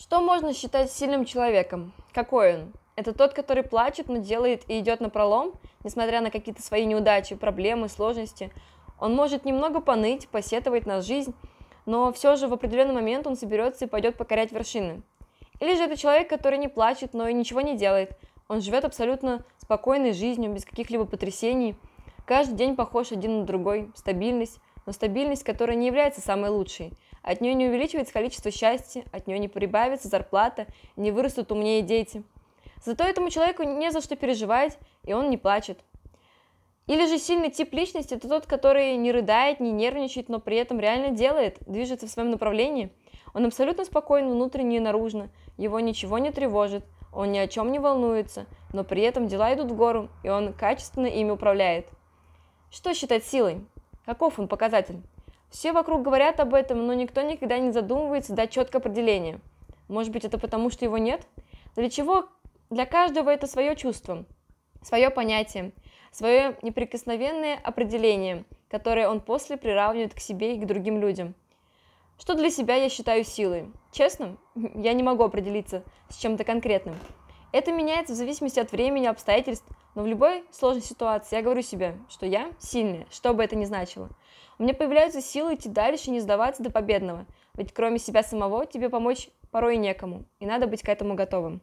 Что можно считать сильным человеком? Какой он? Это тот, который плачет, но делает и идет на пролом, несмотря на какие-то свои неудачи, проблемы, сложности. Он может немного поныть, посетовать на жизнь, но все же в определенный момент он соберется и пойдет покорять вершины. Или же это человек, который не плачет, но и ничего не делает. Он живет абсолютно спокойной жизнью, без каких-либо потрясений. Каждый день похож один на другой, стабильность, но стабильность, которая не является самой лучшей – от нее не увеличивается количество счастья, от нее не прибавится зарплата, не вырастут умнее дети. Зато этому человеку не за что переживать, и он не плачет. Или же сильный тип личности – это тот, который не рыдает, не нервничает, но при этом реально делает, движется в своем направлении. Он абсолютно спокоен внутренне и наружно, его ничего не тревожит, он ни о чем не волнуется, но при этом дела идут в гору, и он качественно ими управляет. Что считать силой? Каков он показатель? Все вокруг говорят об этом, но никто никогда не задумывается дать четкое определение. Может быть, это потому, что его нет? Для чего? Для каждого это свое чувство, свое понятие, свое неприкосновенное определение, которое он после приравнивает к себе и к другим людям. Что для себя я считаю силой? Честно, я не могу определиться с чем-то конкретным. Это меняется в зависимости от времени, обстоятельств, но в любой сложной ситуации я говорю себе, что я сильная, что бы это ни значило. У меня появляются силы идти дальше и не сдаваться до победного, ведь кроме себя самого тебе помочь порой некому, и надо быть к этому готовым.